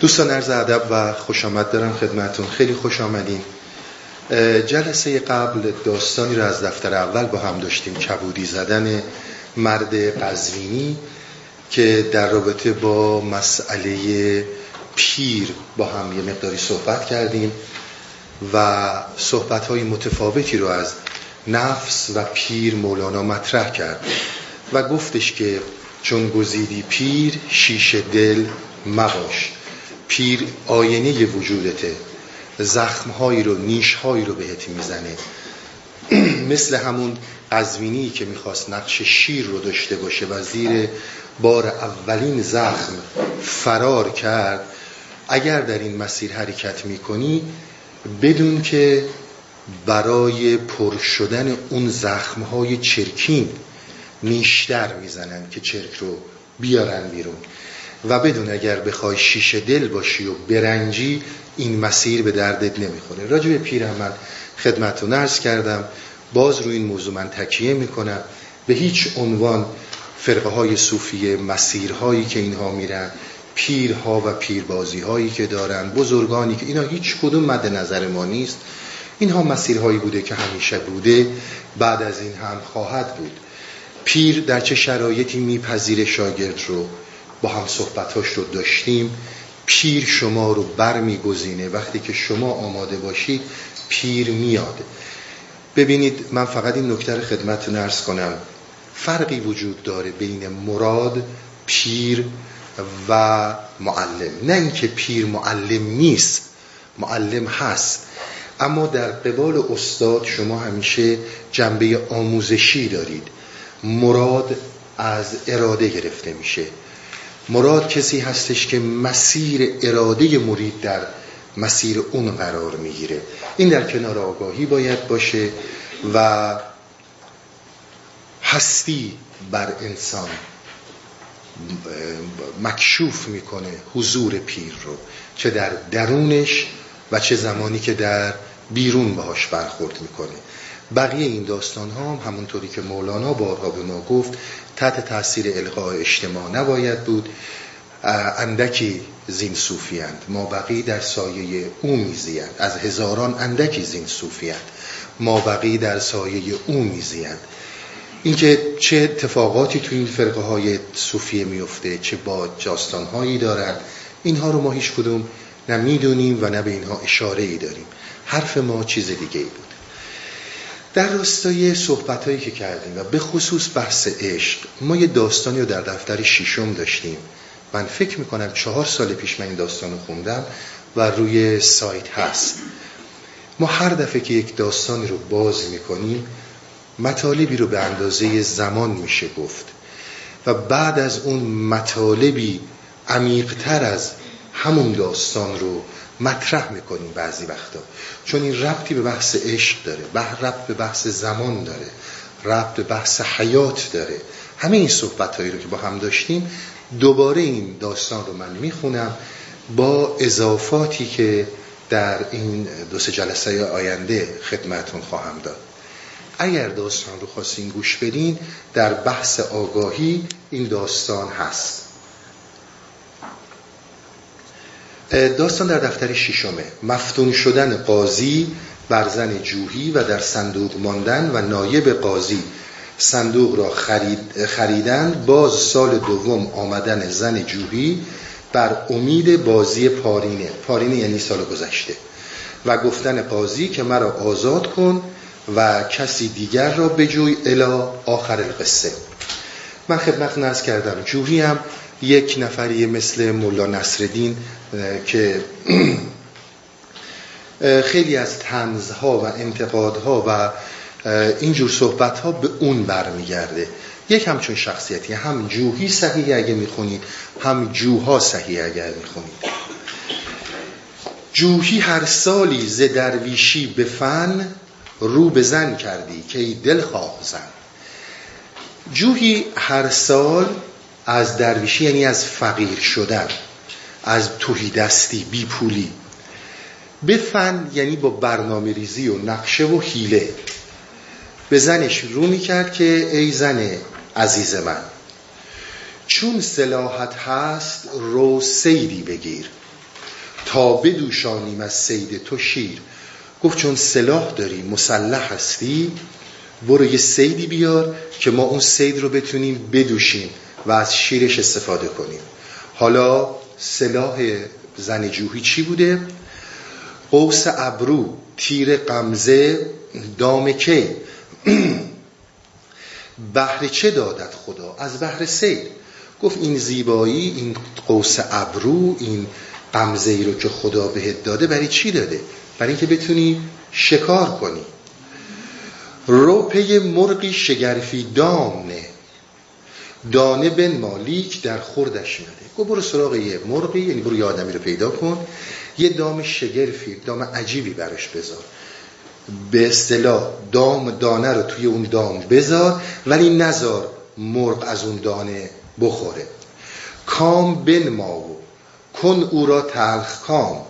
دوستان عرض ادب و خوش آمد دارم خدمتون خیلی خوش آمدین. جلسه قبل داستانی رو از دفتر اول با هم داشتیم. کبودی زدن مرد قزوینی که در رابطه با مسئله پیر با هم یه مقداری صحبت کردیم و صحبت های متفاوتی رو از نفس و پیر مولانا مطرح کرد و گفتش که چون گزیدی پیر شیش دل مباش. پیر آینه وجودته. زخمهایی رو نیشهایی رو بهت می‌زنه. مثل همون قزوینی که می‌خواست نقش شیر رو داشته باشه و زیر بار اولین زخم فرار کرد اگر در این مسیر حرکت می‌کنی بدون که برای پر شدن اون زخمهای چرکین نیشتر می‌زنن که چرک رو بیارن بیرون. و بدون اگر بخوای شیش دل باشی و برنجی این مسیر به دردت نمی‌خوره. راجع به پیرم من خدمت رو نرس کردم. باز روی این موضوع من تکیه می‌کنم. به هیچ عنوان فرقه های صوفیه مسیرهایی که اینها میرن پیرها و پیربازی هایی که دارن بزرگانی که اینا هیچ کدوم مد نظر ما نیست. اینها مسیرهایی بوده که همیشه بوده. بعد از این هم خواهد بود. پیر در چه شرایطی میپذیره شاگرد رو؟ با هم صحبتاش رو داشتیم. پیر شما رو بر میگزینه وقتی که شما آماده باشید پیر میاد. ببینید من فقط این نکته خدمت نرس کنم. فرقی وجود داره بین مراد پیر و معلم. نه اینکه پیر معلم نیست معلم هست. اما در قبال استاد شما همیشه جنبه آموزشی دارید. مراد از اراده گرفته میشه. مراد کسی هستش که مسیر اراده مرید در مسیر اون قرار می‌گیره. این در کنار آگاهی باید باشه و هستی بر انسان مکشوف می‌کنه حضور پیر رو چه در درونش و چه زمانی که در بیرون باهاش برخورد می‌کنه. بقیه این داستان ها هم همونطوری که مولانا بارها به ما گفت تحت تاثیر القاء اجتماع نباید بود. اندکی زین صوفیند ما بقی در سایه او میزیند از هزاران اندکی زین صوفیند ما بقی در سایه او میزیند اینکه چه اتفاقاتی تو این فرقه های صوفیه میفته چه با جاستان هایی دارند اینها رو ما هیچ کدوم نه می‌دونیم و نه به اینها اشاره ای داریم. حرف ما چیز دیگه ای بود. در راستای صحبت هایی که کردیم و به خصوص بحث عشق ما یه داستانی رو در دفتر شیشم داشتیم. من فکر می‌کنم چهار سال پیش من این داستان رو خوندم و روی سایت هست. ما هر دفعه که یک داستانی رو باز می‌کنیم مطالبی رو به اندازه زمان میشه گفت. و بعد از اون مطالبی عمیقتر از همون داستان رو مطرح می‌کنیم بعضی وقتا. چون این ربطی به بحث عشق داره ربط به بحث زمان داره ربط به بحث حیات داره. همه این صحبت هایی رو که با هم داشتیم دوباره این داستان رو من می‌خونم با اضافاتی که در این دو سه جلسه آینده خدمتون خواهم داد. اگر داستان رو خواستین گوش بدین در بحث آگاهی این داستان هست. داستان در دفتر شیشمه مفتون شدن قاضی بر زن جوهی و در صندوق ماندن و نایب قاضی. صندوق را خرید خریدن باز سال دوم آمدن زن جوهی بر امید بازی پارینه. پارینه یعنی سال گذشته. و گفتن قاضی که مرا آزاد کن و کسی دیگر را بجوی الا آخر القصه. من خدمت نرز کردم. جوهی هم یک نفری مثل مولا نصردین که خیلی از تنزها و انتقادها و اینجور صحبتها به اون برمیگرده. یک همچون شخصیتی هم جوهی صحیح اگه می‌خونید هم جوها صحیح اگر می‌خونید. جوهی هر سالی ز درویشی به فن رو به زن کردی که ای دل خواه زن. جوهی هر سال از درویشی یعنی از فقیر شدن از توهی دستی بی پولی به فن یعنی با برنامه ریزی و نقشه و حیله. به زنش رو می‌کرد که ای زن عزیز من چون سلاحت هست رو سیدی بگیر. تا بدوشانیم از سید تو شیر. گفت چون سلاح داری مسلح هستی برو یه سیدی بیار که ما اون سید رو بتونیم بدوشیم. و از شیرش استفاده کنیم. حالا سلاح زن جوهی چی بوده؟ قوس ابرو تیر قمزه دام کی؟ بهر چه دادت خدا؟ از بهر سیر گفت این زیبایی این قوس ابرو این قمزه ای رو که خدا بهت داده برای چی داده؟ برای اینکه بتونی شکار کنی. رو مرغی شگرفی دام نه. دانه بن مالیک در خوردش نده گفت برو سراغ یه مرغی یعنی برو یه آدمی رو پیدا کن. یه دام شگرفی دام عجیبی برش بذار. به اصطلاح دام دانه رو توی اون دام بذار ولی نذار مرغ از اون دانه بخوره. کام بن ماو کن او را تلخ کام.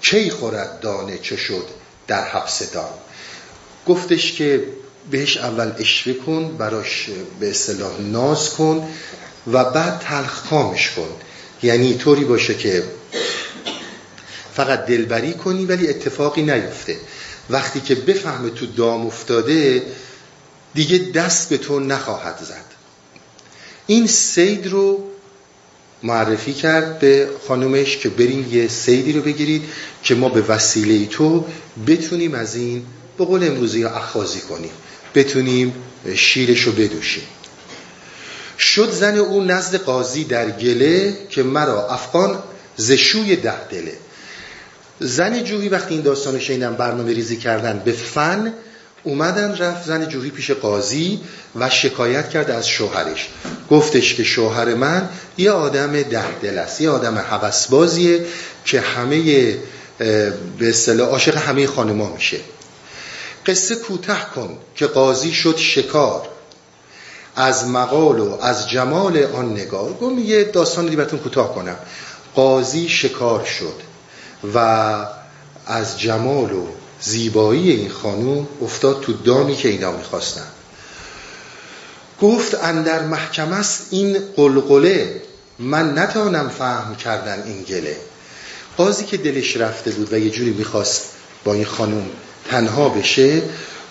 کی خورد دانه چه شد در حبس دام؟ گفتش که بهش اول اشوه کن براش به اصطلاح ناز کن و بعد تلخ کامش کن. یعنی طوری باشه که فقط دلبری کنی ولی اتفاقی نیفته. وقتی که بفهمه تو دام افتاده دیگه دست به تو نخواهد زد. این سید رو معرفی کرد به خانومش که بریم یه سیدی رو بگیرید که ما به وسیله تو بتونیم از این به قول امروزی ها اخوازی کنیم. بتونیم شیرش رو بدوشیم. شد زن او نزد قاضی در گله که مرا افغان زشوی ده دله. زن جوهی وقتی این داستان شنیدن برنامه ریزی کردن به فن اومدن رفت زن جوهی پیش قاضی و شکایت کرد از شوهرش. گفتش که شوهر من یه آدم ده دل است یه آدم حوسبازیه که همه به اصطلاح عاشق همه خانما میشه. قصه کوتاه کن که قاضی شد شکار. از مقال و از جمال آن نگار. گم یه داستان دیبتون کوتاه کنم. قاضی شکار شد و از جمال و زیبایی این خانوم افتاد تو دامی که اینا می‌خواستن. گفت اندر محکم است این قلقله. من نتانم فهم کردن این گله. قاضی که دلش رفته بود و یه جوری می‌خواست با این خانوم تنها بشه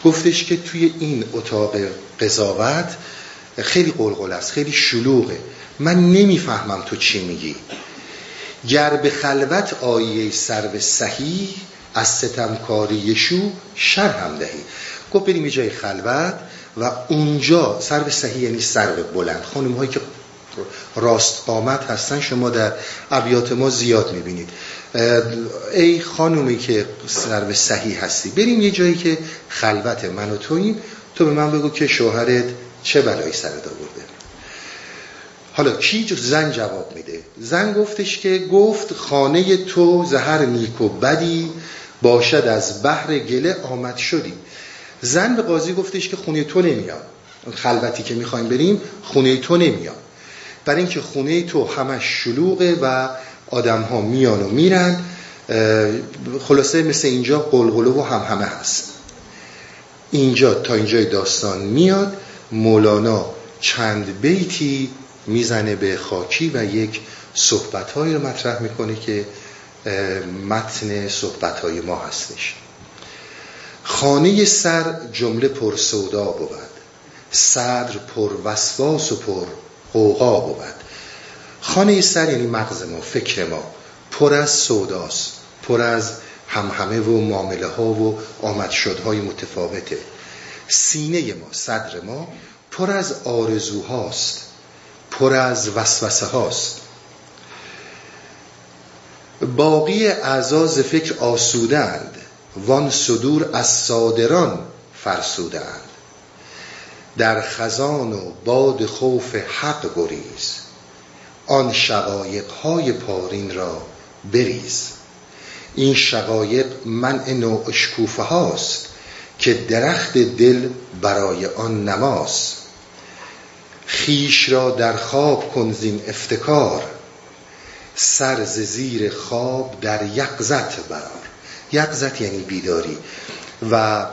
گفتش که توی این اتاق قضاوت خیلی قلقل است خیلی شلوغه. من نمی‌فهمم تو چی میگی. گر به خلوت آیه سرو صحیح از ستمکاری یشو شر هم دهی. گفت بریم یه جای خلوت و اونجا سرو صحیح یعنی سرو بلند. خانم هایی که راست قامت هستن شما در ابیات ما زیاد می‌بینید. ای خانومی که سرو صحیح هستی بریم یه جایی که خلوت من و توییم. تو به من بگو که شوهرت چه بلایی سرت آورده. حالا کی زن جواب میده. زن گفتش که گفت خانه تو زهر نیک و بدی باشد از بحر گله آمد شدی. زن به قاضی گفتش که خونه تو نمیاد. خلوتی که می‌خوایم بریم خونه تو نمیاد. برای اینکه خونه تو همش شلوغه و آدم ها میان و میرن خلاصه مثل اینجا قلقله و هم همه هست. اینجا تا اینجای داستان میاد مولانا چند بیتی می‌زنه به خاکی و یک صحبتهایی رو مطرح می‌کنه که متن صحبتهای ما هستش. خانه سر جمله پر سودا بود. صدر پر وسواس و پر قوقا بود. خانه سر یعنی مغز ما فکر ما. پر از سوداست پر از همهمه و معامله ها و آمد شدهای متفاوته. سینه ما صدر ما پر از آرزوهاست پر از وسوسه هاست باقی اعزاز فکر آسودند وان صدور از صادران فرسودند در خزان و باد خوف حق گریز. آن شقایق های پارین را بریز. این شقایق منع نوع اشکوفه هاست که درخت دل برای آن نماست خیش را در خواب کن زین افتکار. سر زیر خواب در یقزت برار یقزت یعنی بیداری. و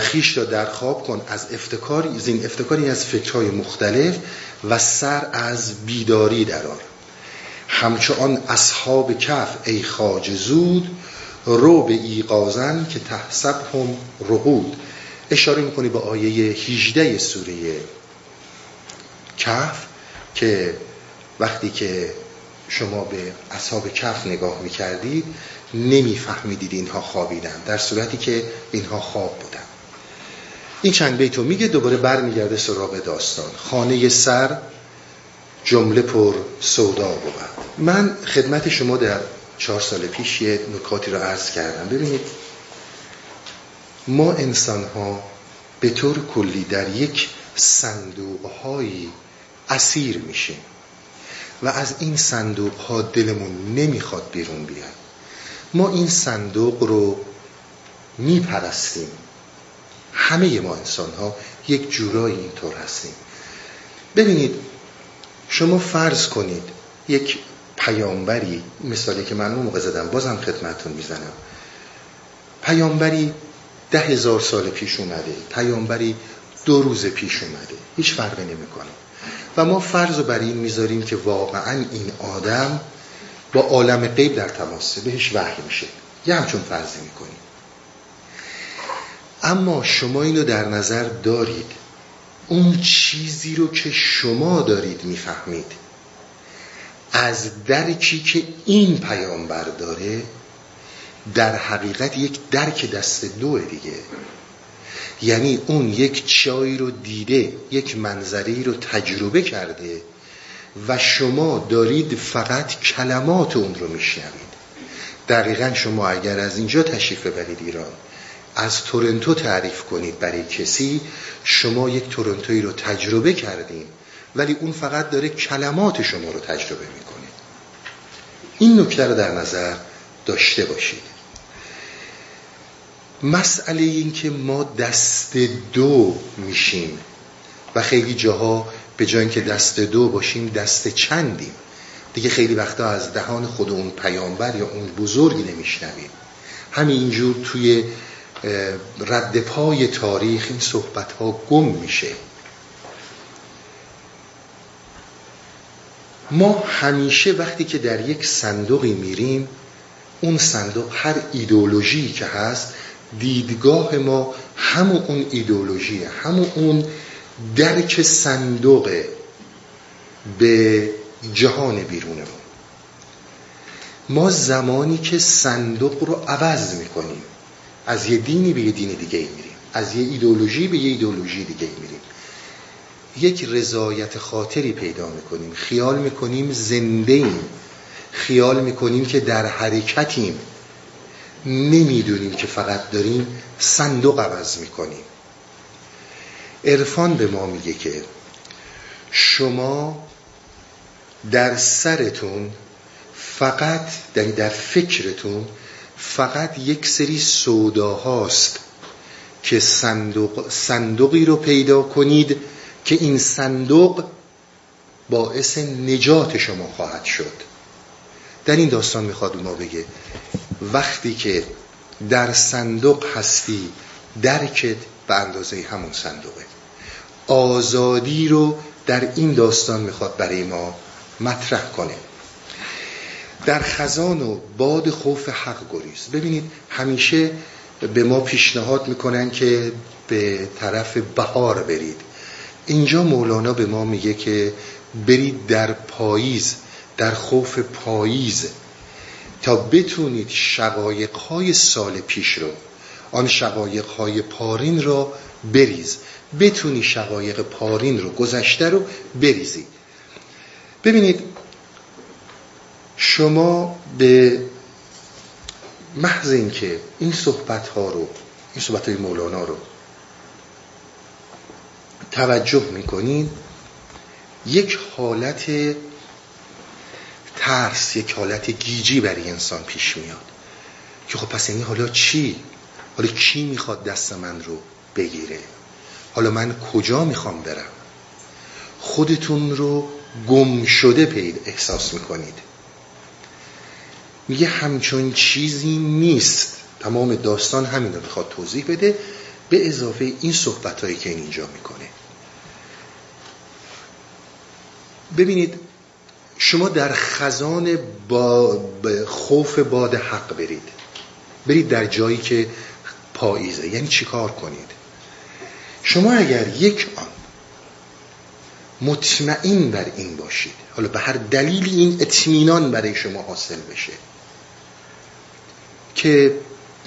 خیش را در خواب کن از افتکاری زین افتکاری از فکرهای مختلف. و سر از بیداری درار همچو آن اصحاب کف ای خاج زود رو به ایقازن که تحسب هم رقود اشاره می‌کنی به آیه 18 سوره کف که وقتی که شما به اصحاب کف نگاه می‌کردید نمیفهمیدید اینها خوابیدن. در صورتی که اینها خواب بودن. این چند بیتو میگه دوباره برمیگرده سراغ داستان. خانه سر جمله پر سودا بود. من خدمت شما در چهار سال پیش یه نکاتی رو عرض کردم. ببینید ما انسان ها به طور کلی در یک صندوق هایی اسیر میشیم و از این صندوق ها دلمون نمی‌خواد بیرون بیاد. ما این صندوق رو میپرستیم. همه ما انسان ها یک جورایی اینطور هستیم. ببینید شما فرض کنید یک پیامبری مثالی که من اون موقع زدم بازم خدمتون می‌زنم. پیامبری ده هزار سال پیش اومده پیامبری دو روز پیش اومده هیچ فرقی نمی‌کنه. و ما فرض رو بر این می‌ذاریم که واقعا این آدم با عالم غیب در تماسه بهش وحی میشه. یه همچون فرضی می‌کنیم. اما شما اینو در نظر دارید. اون چیزی رو که شما دارید می‌فهمید. از درکی که این پیامبر داره در حقیقت یک درک دست دو دیگه. یعنی اون یک چایی رو دیده یک منظری رو تجربه کرده و شما دارید فقط کلمات اون رو میشنوید. دقیقا شما اگر از اینجا تشریف ببرید ایران از تورنتو تعریف کنید برای کسی. شما یک تورنتویی رو تجربه کردین ولی اون فقط داره کلمات شما رو تجربه می‌کنه. این نکته رو در نظر داشته باشید. مسئله این که ما دست دو میشیم و خیلی جاها به جای که دست دو باشیم دست چندیم. دیگه خیلی وقتا از دهان خود اون پیامبر یا اون بزرگی نمیشنویم. همین اینجور توی رد پای تاریخ این صحبت ها گم میشه. ما همیشه وقتی که در یک صندوقی میریم اون صندوق هر ایدولوژی که هست دیدگاه ما همون اون ایدولوژیه همون اون درک صندوق به جهان بیرونمون ما زمانی که صندوق رو عوض می‌کنیم از یه دینی به یه دین دیگه میریم. از یه ایدولوژی به یه ایدولوژی دیگه میریم. یک رضایت خاطری پیدا می‌کنیم خیال می‌کنیم زنده ایم خیال می‌کنیم که در حرکتیم. نمی‌دونیم که فقط داریم صندوق عوض می‌کنیم. عرفان به ما میگه که شما در سرتون فقط در فکرتون فقط یک سری سوداهاست که صندوق صندوقی رو پیدا کنید که این صندوق باعث نجات شما خواهد شد. در این داستان می‌خواد ما بگه وقتی که در صندوق هستی درکت به اندازه همون صندوقه. آزادی رو در این داستان می‌خواد برای ما مطرح کنه. در خزان و باد خوف حق گریز ببینید همیشه به ما پیشنهاد می‌کنن که به طرف بهار برید. اینجا مولانا به ما میگه که برید در پاییز در خوف پاییز تا بتونید شقایقهای سال پیش رو آن شقایقهای پارین را بریز. بتونی شقایق پارین رو گذشته رو بریزی. ببینید شما به محض اینکه این صحبت ها رو این صحبت های مولانا رو توجه می‌کنین یک حالت ترس یک حالت گیجی برای انسان پیش میاد که خب پس این حالا چی؟ حالا کی می‌خواد دست من رو بگیره؟ حالا من کجا می‌خوام برم؟ خودتون رو گم شده پید احساس می‌کنید میگه همچون چیزی نیست. تمام داستان همین رو بخواد توضیح بده. به اضافه این صحبت هایی که این اینجا می‌کنه. ببینید شما در خزان با خوف باد حق برید. برید در جایی که پاییزه. یعنی چیکار کنید؟ شما اگر یک آن مطمئن بر این باشید حالا به هر دلیلی این اطمینان برای شما حاصل بشه که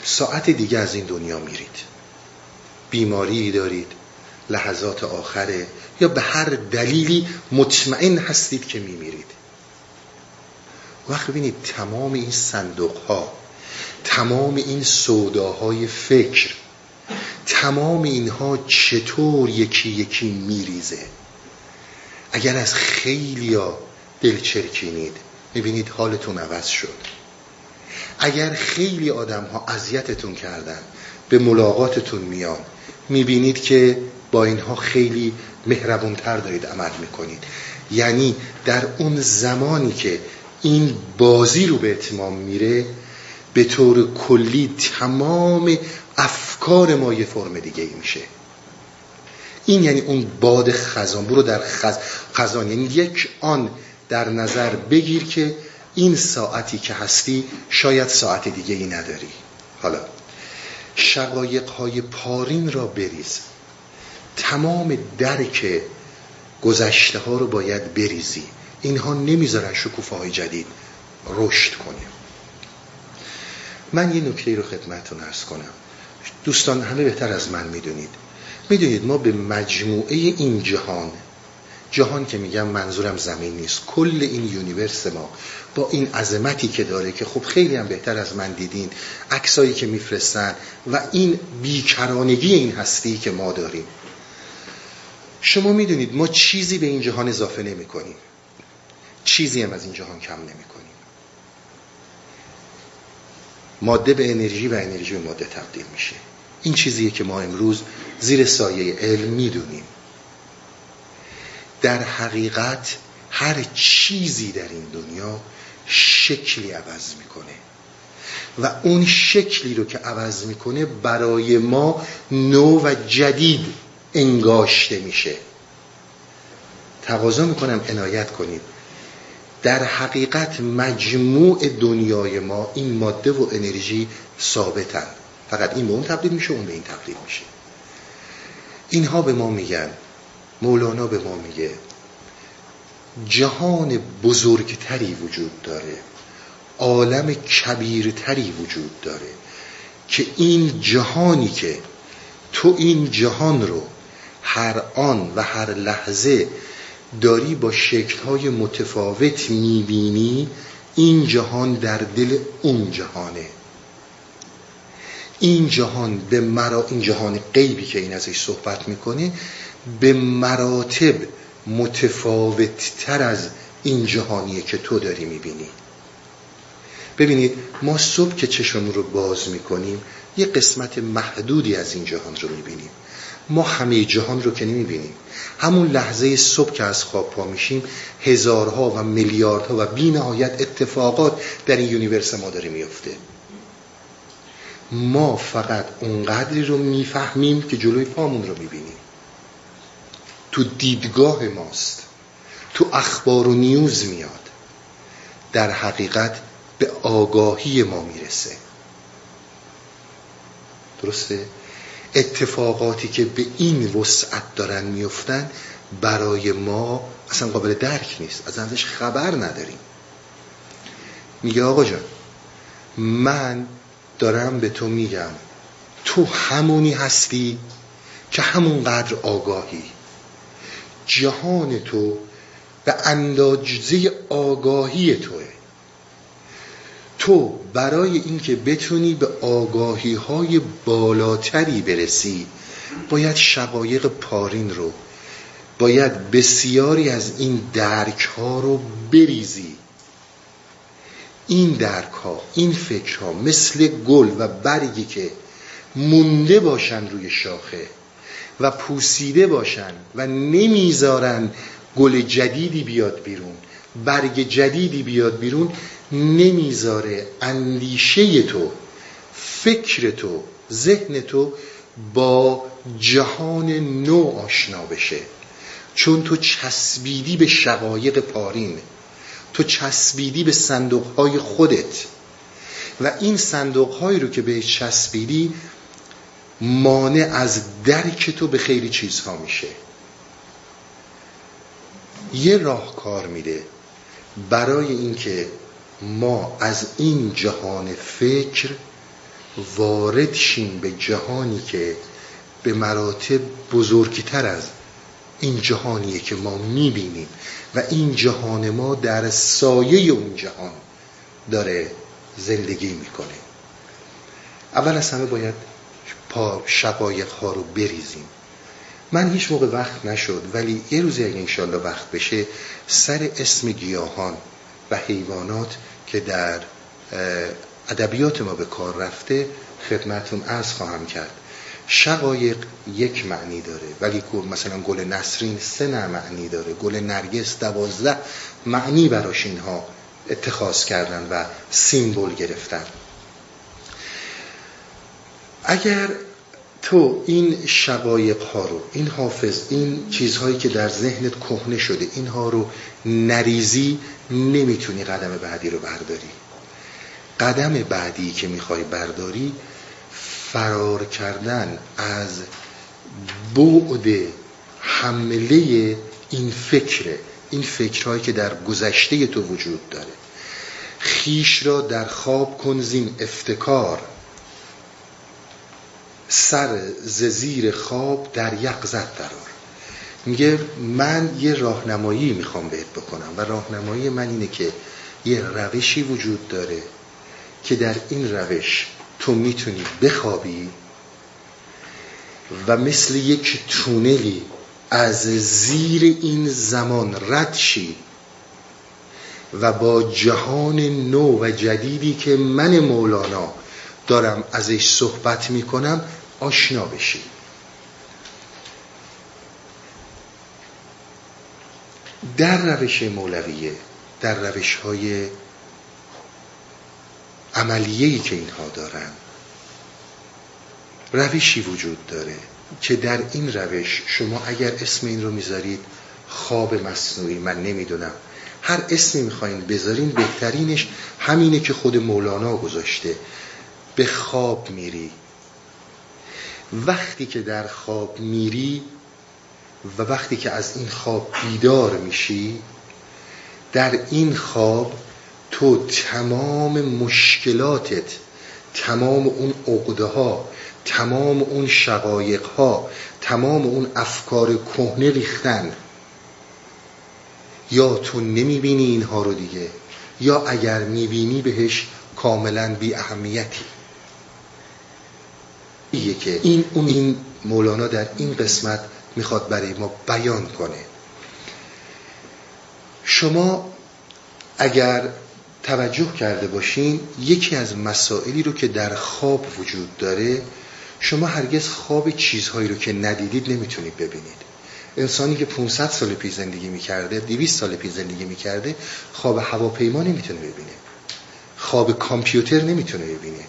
ساعت دیگه از این دنیا میرید. بیماری دارید لحظات آخره یا به هر دلیلی مطمئن هستید که میمیرید. وقت ببینید تمام این صندوق ها تمام این سوداهای فکر تمام اینها چطور یکی یکی میریزه. اگر از خیلی ها دلچرکینید می‌بینید حالتون عوض شد. اگر خیلی آدم ها اذیتتون کردن به ملاقاتتون میان می‌بینید که با اینها خیلی مهربونتر دارید عمل می‌کنید. یعنی در اون زمانی که این بازی رو به اتمام میره به طور کلی تمام افکار ما یه فرم دیگه ای میشه. این یعنی اون باد خزان برو در خز... خزان. یعنی یک آن در نظر بگیر که این ساعتی که هستی شاید ساعت دیگه ای نداری. حالا شقایق های پارین را بریز. تمام درک گذشته ها رو باید بریزی. اینها نمی‌ذارن شکوفه های جدید رشد کنیم. من یه نکته رو خدمتتون ارز کنم. دوستان همه بهتر از من می‌دونید. می‌دونید ما به مجموعه این جهان جهان که میگم منظورم زمین نیست کل این یونیورس ما با این عظمتی که داره که خب خیلی هم بهتر از من دیدین عکسایی که میفرستن و این بیکرانگی این هستی که ما داریم. شما می‌دونید ما چیزی به این جهان اضافه نمی کنیم چیزی هم از این جهان کم نمی کنیم ماده به انرژی و انرژی به ماده تبدیل میشه. این چیزیه که ما امروز زیر سایه علم می‌دونیم. در حقیقت هر چیزی در این دنیا شکلی عوض می‌کنه. و اون شکلی رو که عوض می‌کنه برای ما نو و جدید انگاشته میشه. تقاضا می‌کنم عنایت کنید. در حقیقت مجموع دنیای ما این ماده و انرژی ثابتن. فقط این به اون تبدیل میشه اون به این تبدیل میشه. اینها به ما میگن. مولانا به ما میگه. جهان بزرگتری وجود داره. عالم کبیرتری وجود داره که این جهانی که تو این جهان رو هر آن و هر لحظه داری با شکلهای متفاوت می‌بینی این جهان در دل اون جهانه. این جهان به مرا این جهان غیبی که این ازش صحبت می‌کنه به مراتب متفاوت تر از این جهانیه که تو داری می‌بینی. ببینید ما صبح که چشممون رو باز می‌کنیم یه قسمت محدودی از این جهان رو می‌بینیم. ما همه جهان رو که نمی‌بینیم. همون لحظه صبح که از خواب پا میشیم هزارها و میلیاردها و بی نهایت اتفاقات در این universe ما داره میفته ما فقط اونقدری رو می‌فهمیم که جلوی پامون رو می‌بینیم. تو دیدگاه ماست. تو اخبار و news میاد. در حقیقت به آگاهی ما می‌رسه. درسته؟ اتفاقاتی که به این وسعت دارن میفتن برای ما اصلا قابل درک نیست. از ازش خبر نداریم. میگه آقا جان من دارم به تو میگم تو همونی هستی که همونقدر آگاهی. جهان تو به اندازه آگاهی توه. تو برای اینکه بتونی به آگاهی های بالاتری برسی باید شقایق پارین رو باید بسیاری از این درک ها رو بریزی. این درک ها این فکر ها مثل گل و برگی که مونده باشن روی شاخه و پوسیده باشن و نمی‌ذارن گل جدیدی بیاد بیرون برگ جدیدی بیاد بیرون نمی‌ذاره اندیشه تو فکر تو ذهن تو با جهان نو آشنا بشه. چون تو چسبیدی به شقایق پارین تو چسبیدی به صندوق های خودت. و این صندوق هایی رو که به چسبیدی مانع از درک تو به خیلی چیزها میشه. یه راه کار میده برای اینکه ما از این جهان فکر وارد شیم به جهانی که به مراتب بزرگتر از این جهانیه که ما می‌بینیم. و این جهان ما در سایه اون جهان داره زندگی می‌کنه. اول از همه باید پا شقایق ها رو بریزیم. من هیچ موقع وقت نشد ولی یه روزی اگه انشالله وقت بشه سر اسم گیاهان و حیوانات که در ادبیات ما به کار رفته خدمتون عرض خواهم کرد. شقایق یک معنی داره ولی مثلا گل نسرین سه معنی داره. گل نرگس دوازده معنی براش اینها اتخاذ کردن و سیمبل گرفتن. اگر تو این شقایق ها رو این حافظ این چیزهایی که در ذهنت کهنه شده اینها رو نریزی نمی‌تونی قدم بعدی رو برداری. قدم بعدی که می‌خوای برداری فرار کردن از بعد حمله این فکره این فکرهایی که در گذشته تو وجود داره. خیش را در خواب کن زین افتکار. سر زیر خواب در یقظت درار میگه من یه راهنمایی می‌خوام بهت بکنم و راهنمایی من اینه که یه روشی وجود داره که در این روش تو می‌تونی بخوابی و مثل یک تونلی از زیر این زمان رد شی و با جهان نو و جدیدی که من مولانا دارم ازش صحبت می‌کنم آشنا بشی در روش مولویه در روش های عملیهی که اینها دارن روشی وجود داره که در این روش شما اگر اسم این رو می‌ذارید خواب مصنوعی من نمی‌دونم. هر اسمی می‌خواین بذارین بهترینش همینه که خود مولانا گذاشته. به خواب میری. وقتی که در خواب میری و وقتی که از این خواب بیدار میشی در این خواب تو تمام مشکلاتت تمام اون عقده ها تمام اون شقایق ها تمام اون افکار کهنه ریختن. یا تو نمی‌بینی اینها رو دیگه یا اگر می‌بینی بهش کاملا بی اهمیتی که این اون این مولانا در این قسمت می‌خواد برای ما بیان کنه. شما اگر توجه کرده باشین یکی از مسائلی رو که در خواب وجود داره شما هرگز خواب چیزهایی رو که ندیدید نمی‌تونید ببینید. انسانی که 500 سال پیش زندگی می‌کرده 200 سال پیش زندگی می‌کرده خواب هواپیما نمی‌تونه ببینه. خواب کامپیوتر نمی‌تونه ببینه.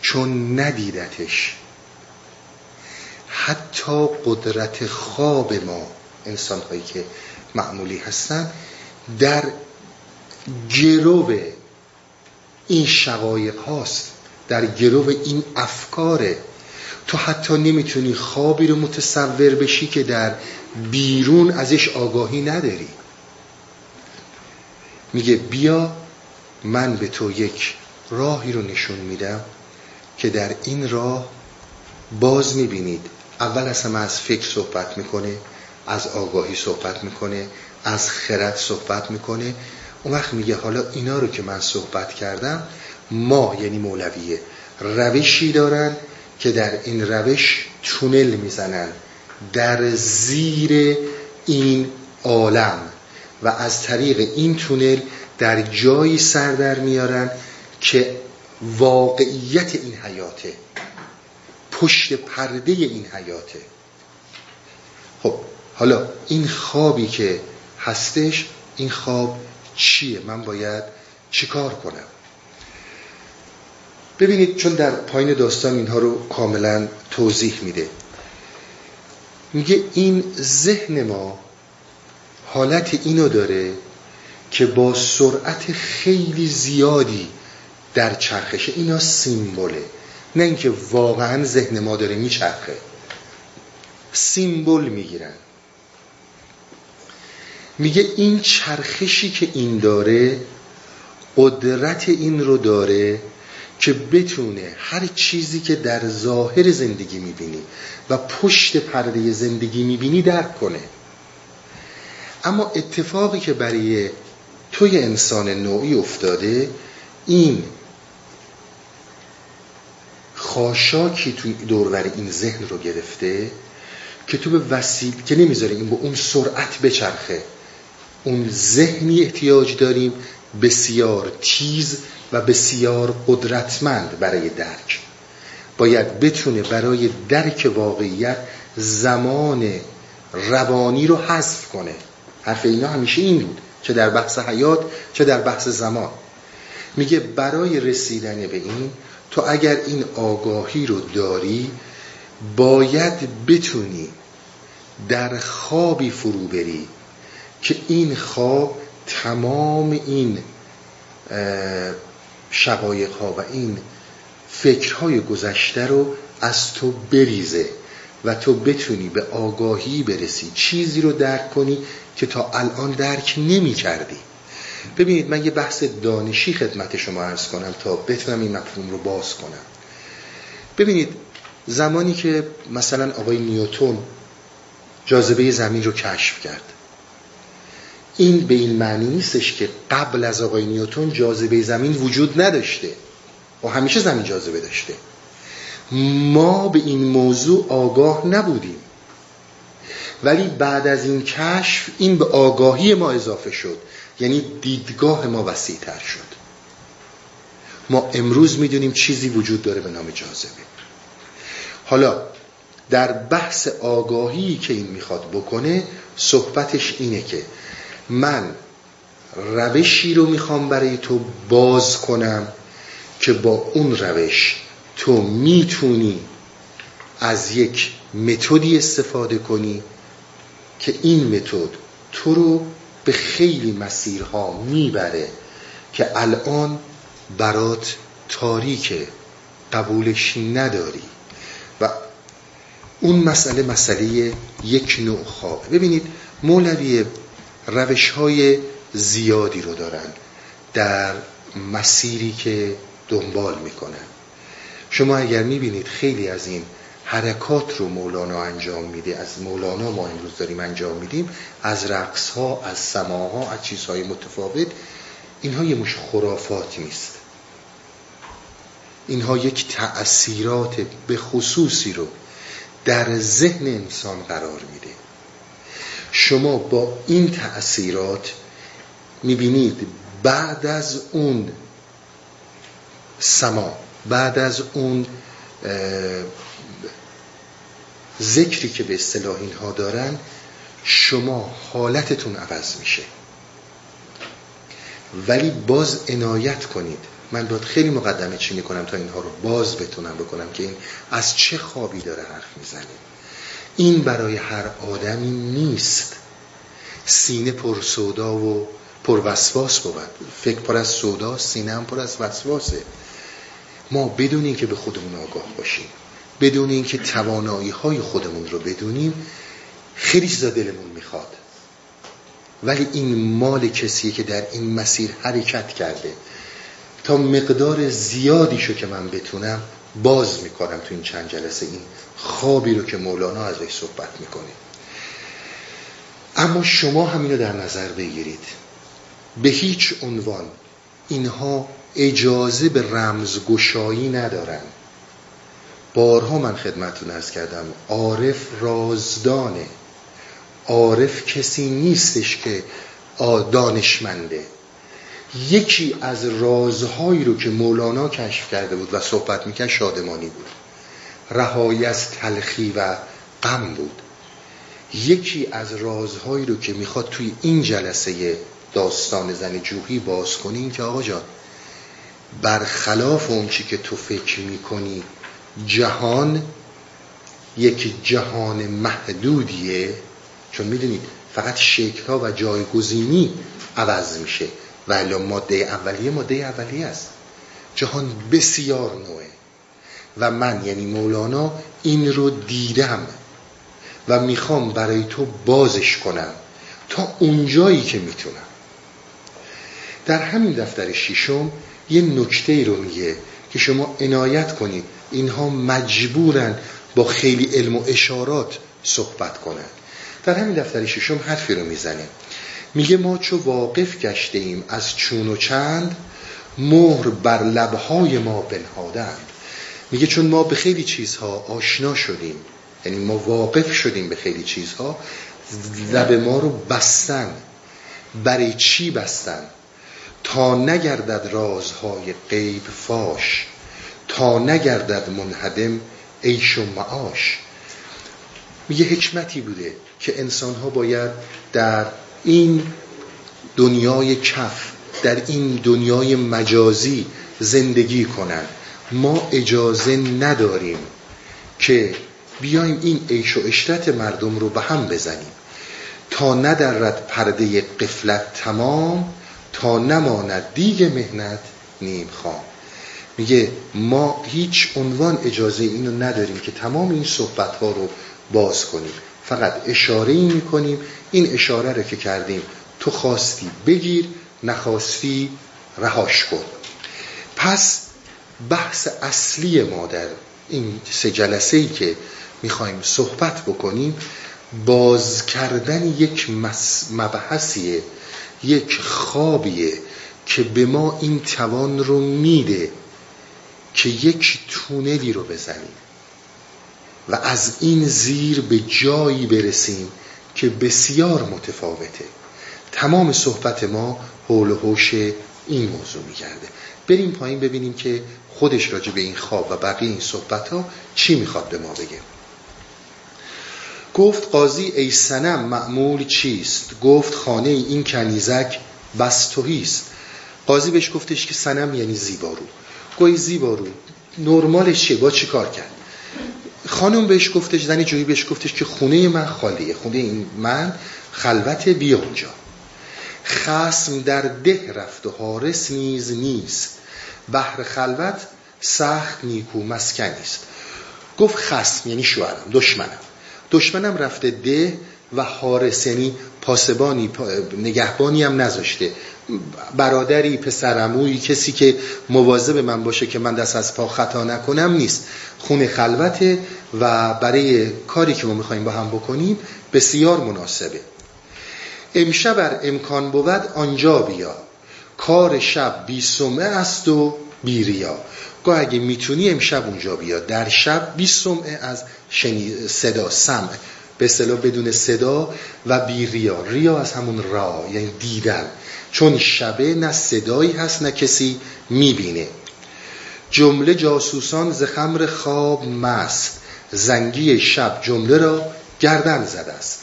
چون ندیدتش. حتی قدرت خواب ما انسان هایی که معمولی هستن در گرو این شقایق هاست در گرو این افکاره تو حتی نمی‌تونی خوابی رو متصور بشی که در بیرون ازش آگاهی نداری. میگه بیا من به تو یک راهی رو نشون میدم که در این راه باز می‌بینید اول از همه از فکر صحبت می‌کنه از آگاهی صحبت می‌کنه از خرد صحبت می‌کنه. اون وقت میگه حالا اینا رو که من صحبت کردم ما یعنی مولویه. روشی دارن که در این روش تونل می‌زنن در زیر این عالم. و از طریق این تونل در جایی سر در میارن که واقعیت این حیاته. پشت پرده این حیاته. خب حالا این خوابی که هستش این خواب چیه؟ من باید چیکار کنم؟ ببینید چون در پایین داستان اینها رو کاملا توضیح میده. میگه این ذهن ما حالت اینو داره که با سرعت خیلی زیادی در چرخشه. اینا سیمبوله نه اینکه واقعا ذهن ما داره میچرخه. سیمبل می‌گیرن. میگه این چرخشی که این داره قدرت این رو داره که بتونه هر چیزی که در ظاهر زندگی می‌بینی و پشت پرده زندگی می‌بینی درک کنه. اما اتفاقی که برای توی انسان نوعی افتاده این خاشاکی توی دورور این ذهن رو گرفته که تو به وسیل که نمی‌ذاره این با اون سرعت بچرخه. اون ذهنی احتیاج داریم بسیار تیز و بسیار قدرتمند برای درک. باید بتونه برای درک واقعیت زمان روانی رو حذف کنه. حرف اینا همیشه این بود چه در بحث حیات چه در بحث زمان. میگه برای رسیدن به این تو اگر این آگاهی رو داری باید بتونی در خوابی فرو بری که این خواب تمام این شقایق ها و این فکرهای گذشته رو از تو بریزه و تو بتونی به آگاهی برسی. چیزی رو درک کنی که تا الان درک نمی کردی ببینید من یه بحث دانشی خدمت شما ارز کنم تا بتونم این مفهوم رو باز کنم. ببینید زمانی که مثلا آقای نیوتون جاذبه زمین رو کشف کرد این به این معنی نیستش که قبل از آقای نیوتون جاذبه زمین وجود نداشته. و همیشه زمین جاذبه داشته. ما به این موضوع آگاه نبودیم. ولی بعد از این کشف این به آگاهی ما اضافه شد. یعنی دیدگاه ما وسیعتر شد. ما امروز می‌دونیم چیزی وجود داره به نام جاذبه. حالا در بحث آگاهی که این می‌خواد بکنه صحبتش اینه که من روشی رو می‌خوام برای تو باز کنم که با اون روش تو می‌تونی از یک متدی استفاده کنی که این متد تو رو به خیلی مسیرها می‌بره که الان برات تاریک قبولش نداری. و اون مسئله مسئله یک نوع خواب ببینید مولوی روش های زیادی رو دارن در مسیری که دنبال می‌کنن. شما اگر می‌بینید خیلی از این حرکات رو مولانا انجام میده. از مولانا ما امروز داریم انجام میدیم. از رقص ها از سماها از چیزهای متفاوت. اینها یه مش خرافات نیست. اینها یک تأثیرات به خصوصی رو در ذهن انسان قرار میده. شما با این تأثیرات می‌بینید بعد از اون سما بعد از اون ذکری که به اصطلاح اینها دارن شما حالتتون عوض میشه. ولی باز عنایت کنید. من باید خیلی مقدمه چی می‌کنم تا اینها رو باز بتونم بکنم که این از چه خوابی داره حرف می‌زنه. این برای هر آدمی نیست. سینه پر سودا و پر وسواس بود. فکر پر از سودا سینه هم پر از وسواسه. ما بدون اینکه به خودمون آگاه باشیم. بدون اینکه توانایی های خودمون رو بدونیم خیلی چیزا دلمون می‌خواد. ولی این مال کسیه که در این مسیر حرکت کرده. تا مقدار زیادی که من بتونم باز می‌کنم تو این چند جلسه این خوابی رو که مولانا ازش صحبت می‌کنه. اما شما همینو در نظر بگیرید. به هیچ عنوان اینها اجازه به رمزگشایی ندارن. بارها من خدمتتون ارز کردم. عارف رازدانه. عارف کسی نیستش که دانشمنده. یکی از رازهایی رو که مولانا کشف کرده بود و صحبت می‌کرد شادمانی بود. رهایی از تلخی و غم بود. یکی از رازهایی رو که می‌خواد توی این جلسه داستان زن جوهی باز کنی که آقا جان برخلاف اون چی که تو فکر می‌کنی جهان یک جهان محدودیه. چون می‌دونید فقط شکل ها و جایگزینی عوض میشه. و الا ماده اولیه ماده اولیه است. جهان بسیار نوعه. و من یعنی مولانا این رو دیدم و می‌خوام برای تو بازش کنم تا اونجایی که می‌تونم. در همین دفتر شیشم یه نکته رو میگه که شما عنایت کنید اینها مجبورن با خیلی علم و اشارات صحبت کنن. در همین دفتر ششم حرفی رو می‌زنه میگه ما چو واقف گشته ایم از چون و چند مهر بر لبهای ما بنهادند. میگه چون ما به خیلی چیزها آشنا شدیم یعنی ما واقف شدیم به خیلی چیزها لب ما رو بستن. برای چی بستن؟ تا نگردد رازهای غیب فاش. تا نگردد منهدم عیش و معاش. میگه حکمتی بوده که انسان ها باید در این دنیای کف در این دنیای مجازی زندگی کنند. ما اجازه نداریم که بیایم این عیش و اشرت مردم رو به هم بزنیم. تا ندرد پرده قفلت تمام تا نماند دیگ مهنت نیم خام. میگه ما هیچ عنوان اجازه اینو نداریم که تمام این صحبت ها رو باز کنیم. فقط اشاره ای می‌کنیم. این اشاره رو که کردیم تو خواستی بگیر نخواستی رهاش کن. پس بحث اصلی ما در این سه جلسه ای که می‌خوایم صحبت بکنیم باز کردن یک مبحثیه یک خوابیه که به ما این توان رو میده. که یک تونلی رو بزنیم و از این زیر به جایی برسیم که بسیار متفاوته. تمام صحبت ما حول و این موضوع میگرده. بریم پایین ببینیم که خودش راجع به این خواب و بقیه این صحبت ها چی می‌خواد به ما بگه. گفت قاضی ای سنم معمول چیست؟ گفت خانه این کنیزک بس توهیست قاضی بهش گفتش که سنم یعنی زیبارو. گوی زیبارو نرمالش چیه؟ با چی کار کرد؟ خانم بهش گفتش زنی جویی بهش گفتش که خونه من خالیه. خونه این من خلوت بیا اونجا. خسم در ده رفت و حارس نیز نیست. بحر خلوت سخت نیکو مسکنی است گفت خسم یعنی شوهرم دشمنم. دشمنم رفته ده و حارس یعنی پاسبانی نگهبانی هم نذاشته. برادری پسرموی کسی که مواظب من باشه که من دست از پا خطا نکنم نیست. خونه خلوته و برای کاری که ما می‌خوایم با هم بکنیم بسیار مناسبه. امشب امکان بود آنجا بیا. کار شب بی سمعه است و بی ریا. گاه اگه می‌تونی امشب اونجا بیا. در شب بی سمعه از شنی صدا سمع. به اصطلاح بدون صدا و بی ریا. ریا از همون را یعنی دیدن. چون شبه نه صدایی هست نه کسی می‌بینه. جمله جاسوسان ز خمر خواب مست. زنگی شب جمله را گردن زده است.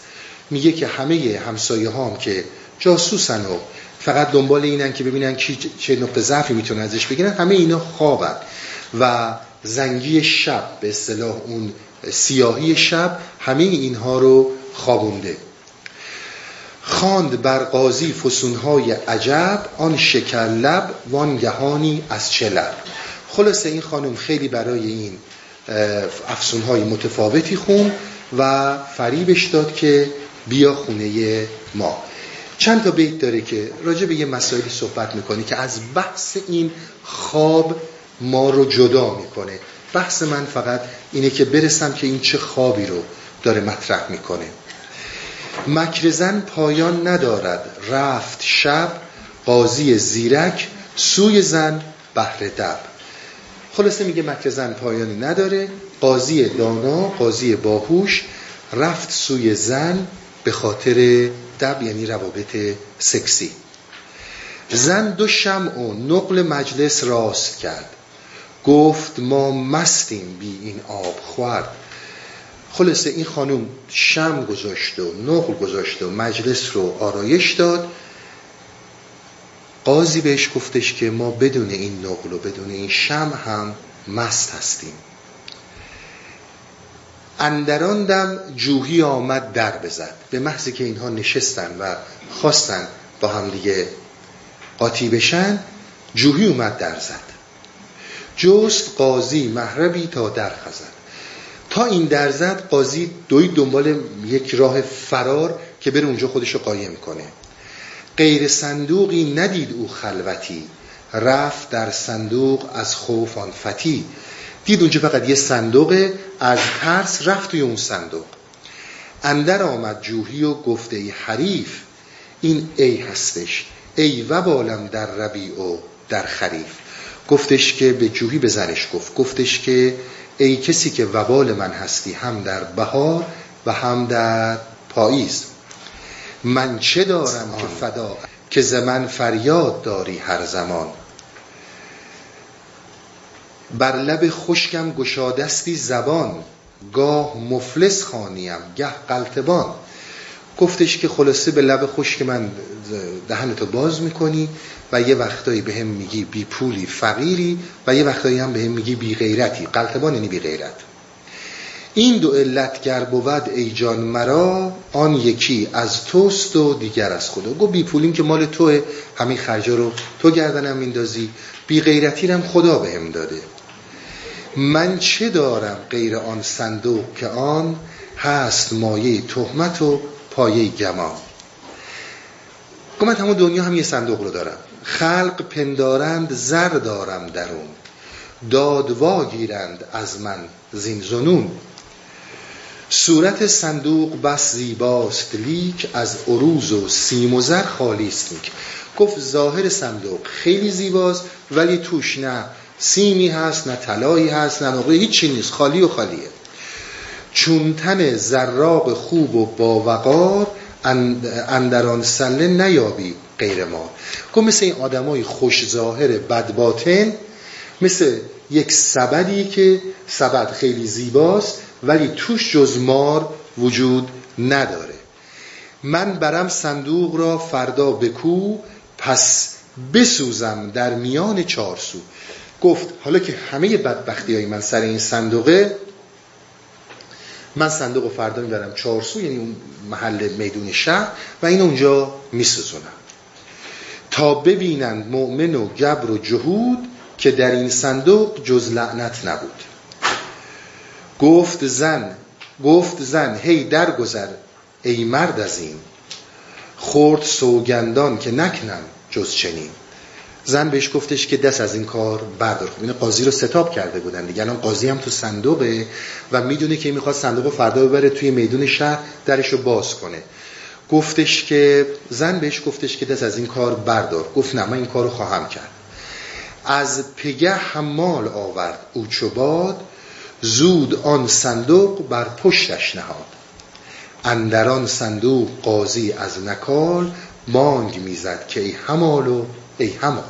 میگه که همه همسایه هم که جاسوسن و فقط دنبال اینن که ببینن کی چه نقطه ضعفی می‌تونن ازش بگیرن همه اینا خوابن. و زنگی شب به اصطلاح اون سیاهی شب همه اینها رو خوابونده. خواند بر قاضی فسونهای عجب آن شکر لب وان گهانی از چه لب. خلاصه این خانم خیلی برای این افسونهای متفاوتی خون و فریبش داد که بیا خونه ما. چند تا بیت داره که راجع به یه مسائلی صحبت می‌کنه که از بحث این خواب ما رو جدا می‌کنه. بحث من فقط اینه که برسم که این چه خوابی رو داره مطرح می‌کنه. مکرزن پایان ندارد. رفت شب قاضی زیرک سوی زن بهر دب. خلاصه میگه مکرزن پایانی نداره. قاضی دانا قاضی باهوش رفت سوی زن به خاطر دب یعنی روابط سکسی. زن دو شمع و نقل مجلس راست کرد. گفت ما مستیم بی این آب خورد خلاصه این خانوم شم گذاشت و نقل گذاشت و مجلس رو آرایش داد. قاضی بهش گفتش که ما بدون این نقل و بدون این شم هم مست هستیم. اندران دم جوهی آمد در بزد. به محضی که اینها نشستن و خواستن با هم دیگه قاطی بشن جوهی اومد در زد. جست قاضی محربی تا در خزد. تا این در زد قاضی دوی دنبال یک راه فرار که بره اونجا خودش رو قایم کنه. غیر صندوقی ندید او خلوتی. رفت در صندوق از خوف آن فتی. دید اونجا فقط یه صندوق از ترس رفت توی اون صندوق. اندر آمد جوهی و گفته ای حریف این ای هستش. ای و بالم در ربیع و در خریف. گفتش که به جوهی به زنش گفت. گفتش که ای کسی که وبال من هستی هم در بهار و هم در پاییز. من چه دارم که فدا که زمن فریاد داری هر زمان. بر لب خشکم گشادستی زبان گاه مفلس خانیم گه قلتبان گفتش که خلاصه به لب خشک من دهنتو باز می‌کنی و یه وقتایی به هم میگی بی پولی فقیری و یه وقتایی هم به هم میگی بی غیرتی. قلتبان یعنی بی غیرت. این دو علت گر بود ای جان مرا آن یکی از توست و دیگر از خدا. گو بی پولیم که مال توه. همین خرجا رو تو گردنم میندازی. بی غیرتی هم خدا به هم داده. من چه دارم غیر آن صندوق که آن هست مایه تهمت و پایه گمان؟ گو من دنیا هم یه صندوق رو دارم. خلق پندارند زر دارم درون. دادوا گیرند از من زین زنون. صورت صندوق بس زیباست لیک از عروض و سیم و زر خالی است گفت ظاهر صندوق خیلی زیباست ولی توش نه سیمی هست نه طلایی هست نه هیچ هیچی نیست خالی و خالیه. چون تن زراق خوب و باوقار اندران سله نیابی. غیر ما. گفت مثل این آدمای خوش ظاهر بدباطن مثل یک سبدی که سبد خیلی زیباست ولی توش جز مار وجود نداره. من برم صندوق را فردا بکو پس بسوزم در میان چارسو گفت حالا که همه بدبختی های من سر این صندوقه من صندوق فردا می‌برم چارسو یعنی اون محل میدون شهر و این اونجا میسوزونم. تا ببینند مؤمن و گبر و جهود که در این صندوق جز لعنت نبود. گفت زن گفت زن هی درگذر ای مرد از این. خورد سوگندان که نکنم جز چنین. زن بهش گفتش که دست از این کار بردار این قاضی رو ستاب کرده بودن دیگه. الان قاضی هم تو صندوقه و می‌دونه که می‌خواد صندوق فردا ببره توی میدون شهر درش رو باز کنه. گفتش که زن بهش گفتش که دست از این کار بردار. گفت نه من این کار رو خواهم کرد. از پگه حمال آورد او چوباد زود آن صندوق بر پشتش نهاد. اندران صندوق قاضی از نکال مانگ می‌زد که ای همال و ای همال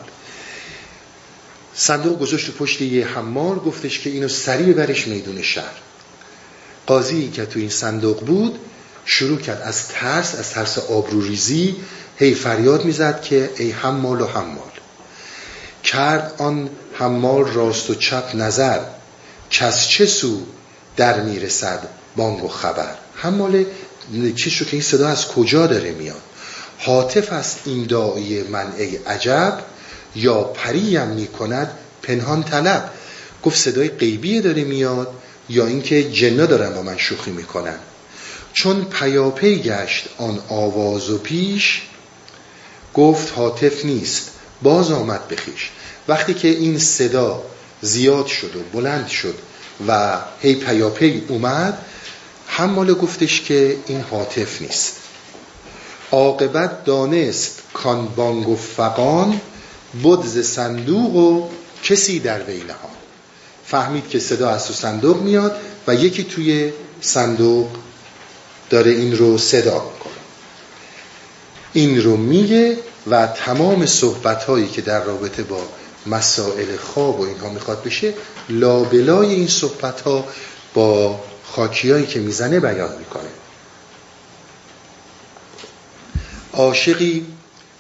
صندوق گذاشت پشت یه حمال گفتش که اینو سریع برش میدون شهر. قاضی که تو این صندوق بود شروع کرد از ترس از ترس آبروریزی هی فریاد می‌زد که ای حمال و حمال. کرد آن حمال راست و چپ نظر کس چه سو در می‌رسد بانگ و خبر. حمال چیز شو که این صدا از کجا داره میاد؟ حاطف است این دایی من ای عجب یا پریم می‌کند پنهان طلب؟ گفت صدای غیبی داره میاد یا اینکه جنا دارن با من شوخی می‌کنن؟ چون پیاپی گشت آن آواز و پیش گفت حاطف نیست باز آمد بخیش وقتی که این صدا زیاد شد و بلند شد و هی پیاپی اومد هم گفتش که این حاطف نیست. عاقبت دانست کان بانگ و فقان بدز صندوق و کسی در وی فهمید که صدا از تو صندوق میاد و یکی توی صندوق داره این رو صدا می‌کنه. این رو میگه و تمام صحبت هایی که در رابطه با مسائل خواب و اینها می‌خواد بشه لابلای این صحبت ها با خاکیایی که می‌زنه بیان می‌کنه. عاشقی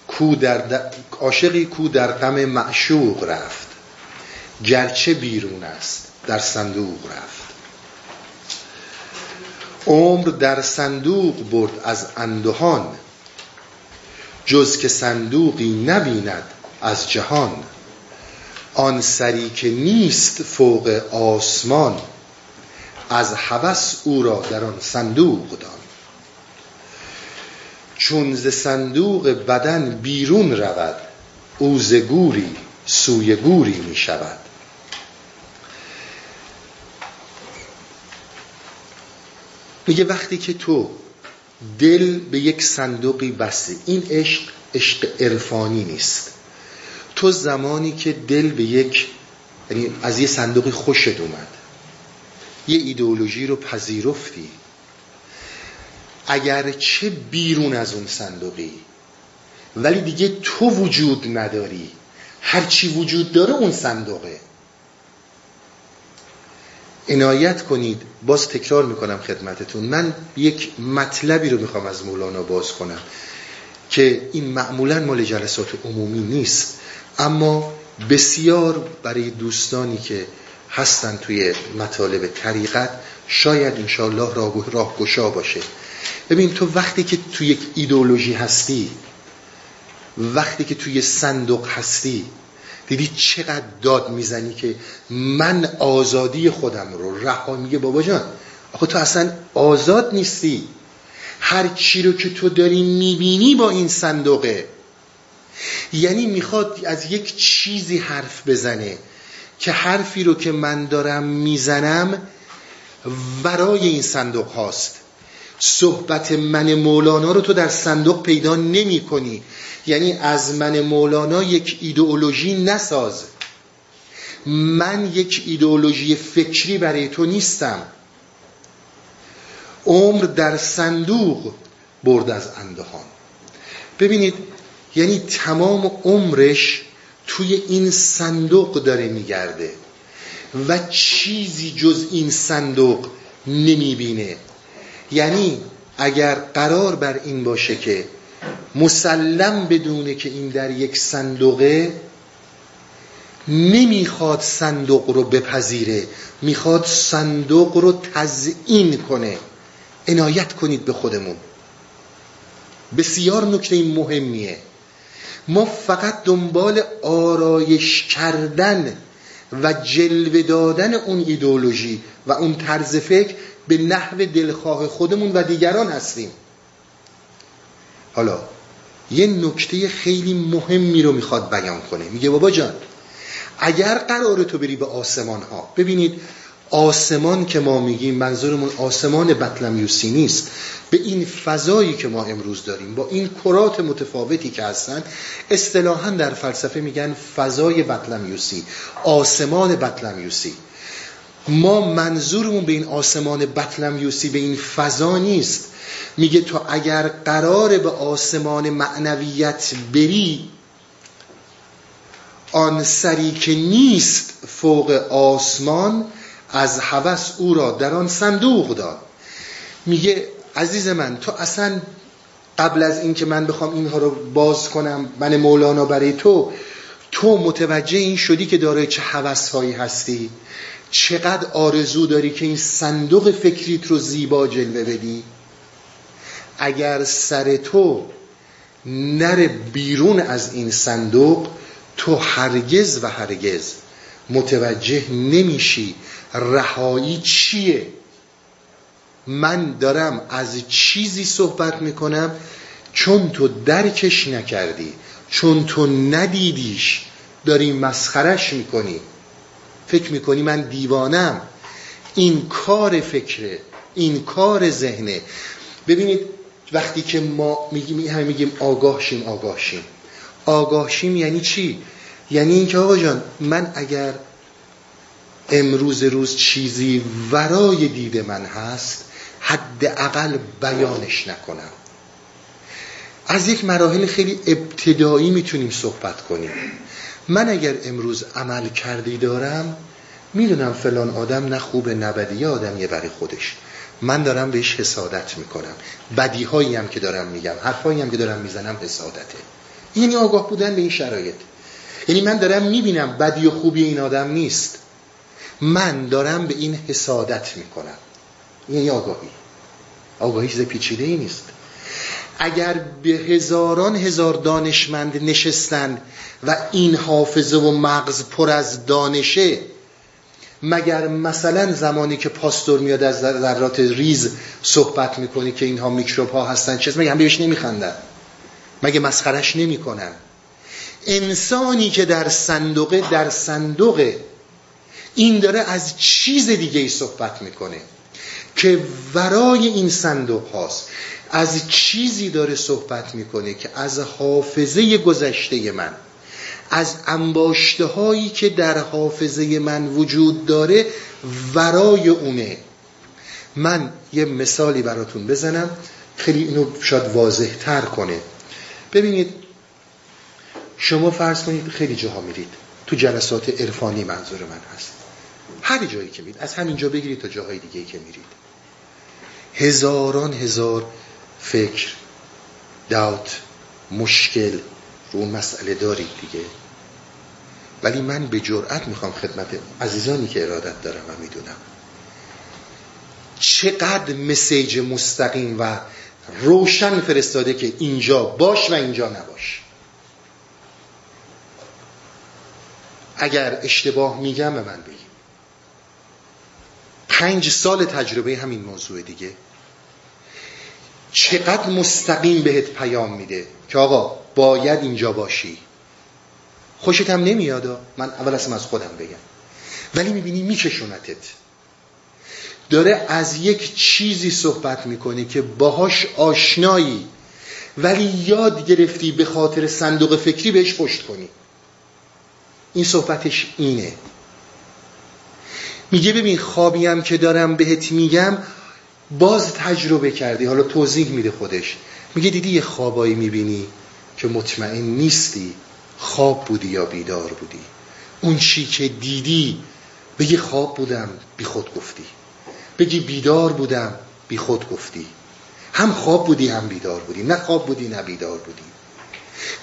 کو در, عاشقی کو در غم معشوق رفت گرچه بیرون است در صندوق رفت. عمر در صندوق برد از اندهان جز که صندوقی نبیند از جهان. آن سری که نیست فوق آسمان از هوس او را در آن صندوق دان. چون ز صندوق بدن بیرون رود او ز گوری سوی گوری می شود میگه وقتی که تو دل به یک صندوقی بستی این عشق عشق عرفانی نیست. تو زمانی که دل به یک یعنی از یه صندوقی خوشت اومد یه ایدئولوژی رو پذیرفتی اگر چه بیرون از اون صندوقی ولی دیگه تو وجود نداری هرچی وجود داره اون صندوقه. عنایت کنید. باز تکرار می‌کنم خدمتتون. من یک مطلبی رو می‌خوام از مولانا باز کنم که این معمولا مال جلسات عمومی نیست. اما بسیار برای دوستانی که هستن توی مطالب طریقت شاید انشاءالله راه, راه گشا باشه. ببین تو وقتی که توی یک ایدولوژی هستی وقتی که توی صندوق هستی دیدی چقدر داد می‌زنی که من آزادی خودم رو رها میگه بابا جان. آخه تو اصلا آزاد نیستی. هر چی رو که تو داری می‌بینی با این صندوقه. یعنی می‌خواد از یک چیزی حرف بزنه که حرفی رو که من دارم می‌زنم ورای این صندوق هاست. صحبت من مولانا رو تو در صندوق پیدا نمی کنی یعنی از من مولانا یک ایدئولوژی نساز. من یک ایدئولوژی فکری برای تو نیستم. عمر در صندوق برد از اندهان. ببینید یعنی تمام عمرش توی این صندوق داره میگرده و چیزی جز این صندوق نمی‌بینه. یعنی اگر قرار بر این باشه که مسلم بدونه که این در یک صندوقه نمی‌خواد صندوق رو بپذیره می‌خواد صندوق رو تزئین کنه. عنایت کنید به خودمون. بسیار نکته مهمیه. ما فقط دنبال آرایش کردن و جلوه دادن اون ایدولوژی و اون طرز فکر به نحو دلخواه خودمون و دیگران هستیم. حالا یه نکته خیلی مهمی رو می‌خواد بیان کنه. میگه بابا جان اگر قرار تو بری به آسمان ها ببینید آسمان که ما میگیم منظورمون آسمان بطلمیوسی نیست به این فضایی که ما امروز داریم با این کرات متفاوتی که هستن اصطلاحا در فلسفه میگن فضای بطلمیوسی آسمان بطلمیوسی ما منظورمون به این آسمان بطلمیوسی به این فضا نیست. میگه تو اگر قرار به آسمان معنویت بری آن سری که نیست فوق آسمان از هوس او را در آن صندوق داد میگه عزیز من تو اصلا قبل از اینکه من بخوام اینها رو باز کنم من مولانا برای تو تو متوجه این شدی که دارای چه هوسهایی هستی؟ چقدر آرزو داری که این صندوق فکریت رو زیبا جلوه بدی؟ اگر سر تو نره بیرون از این صندوق تو هرگز و هرگز متوجه نمیشی رهایی چیه. من دارم از چیزی صحبت می‌کنم چون تو درکش نکردی چون تو ندیدیش داری مسخرش می‌کنی. فکر می‌کنی من دیوانم این کار فکره این کار ذهنه. ببینید وقتی که ما میگیم همه میگیم آگاه شیم آگاه شیم آگاه شیم یعنی چی؟ یعنی اینکه آقا جان من اگر امروز روز چیزی ورای دید من هست حداقل بیانش نکنم. از یک مراحل خیلی ابتدایی می‌تونیم صحبت کنیم. من اگر امروز عمل کردی دارم می‌دونم فلان آدم نه خوبه نه بدی یه آدم یه برای خودش. من دارم بهش حسادت می‌کنم. بدی هایی هم که دارم میگم حرفایی هم که دارم می‌زنم حسادته. یعنی آگاه بودن به این شرایط. یعنی من دارم می‌بینم بدی و خوبی این آدم نیست. من دارم به این حسادت می‌کنم. یعنی آگاهی. آگاهی چیز پیچیده ای نیست. اگر به هزاران هزار دانشمند نشستن و این حافظه و مغز پر از دانشه مگر مثلا زمانی که پاستور میاد از ذرات ریز صحبت می‌کنه که اینها میکروب ها هستن چیز مگه هم بهش نمیخندن. مگه مسخرش نمی‌کنن؟ انسانی که در صندوقه در صندوقه این داره از چیز دیگه ای صحبت می‌کنه که ورای این صندوق هاست. از چیزی داره صحبت می‌کنه که از حافظه گذشته من. از انباشته هایی که در حافظه من وجود داره ورای اونه. من یه مثالی براتون بزنم خیلی اینو شاید واضح تر کنه. ببینید شما فرض کنید خیلی جاها میرید. تو جلسات عرفانی منظور من هست. هر جایی که میرید از همینجا بگیرید تا جاهای دیگه که میرید. هزاران هزار فکر داوت مشکل رو اون مسئله دارید دیگه. ولی من به جرأت می‌خوام خدمت عزیزانی که ارادت دارم و می‌دونم. چقدر مسیج مستقیم و روشن فرستاده که اینجا باش و اینجا نباش. اگر اشتباه میگم به من بگیم. پنج سال تجربه همین موضوع دیگه. چقدر مستقیم بهت پیام میده که آقا باید اینجا باشی. خوشت هم نمیاد من اول اصلا از خودم بگم. ولی می‌بینی میکشونتت داره از یک چیزی صحبت می‌کنه که باهاش آشنایی ولی یاد گرفتی به خاطر صندوق فکری بهش پشت کنی. این صحبتش اینه. میگه ببین خوابی هم که دارم بهت میگم باز تجربه کردی. حالا توضیح میده خودش. میگه دیدی یه خوابایی می‌بینی؟ که مطمئن نیستی خواب بودی یا بیدار بودی. اون چی که دیدی بگی خواب بودم بی خود گفتی. بگی بیدار بودم بی خود گفتی. هم خواب بودی هم بیدار بودی. نه خواب بودی نه بیدار بودی.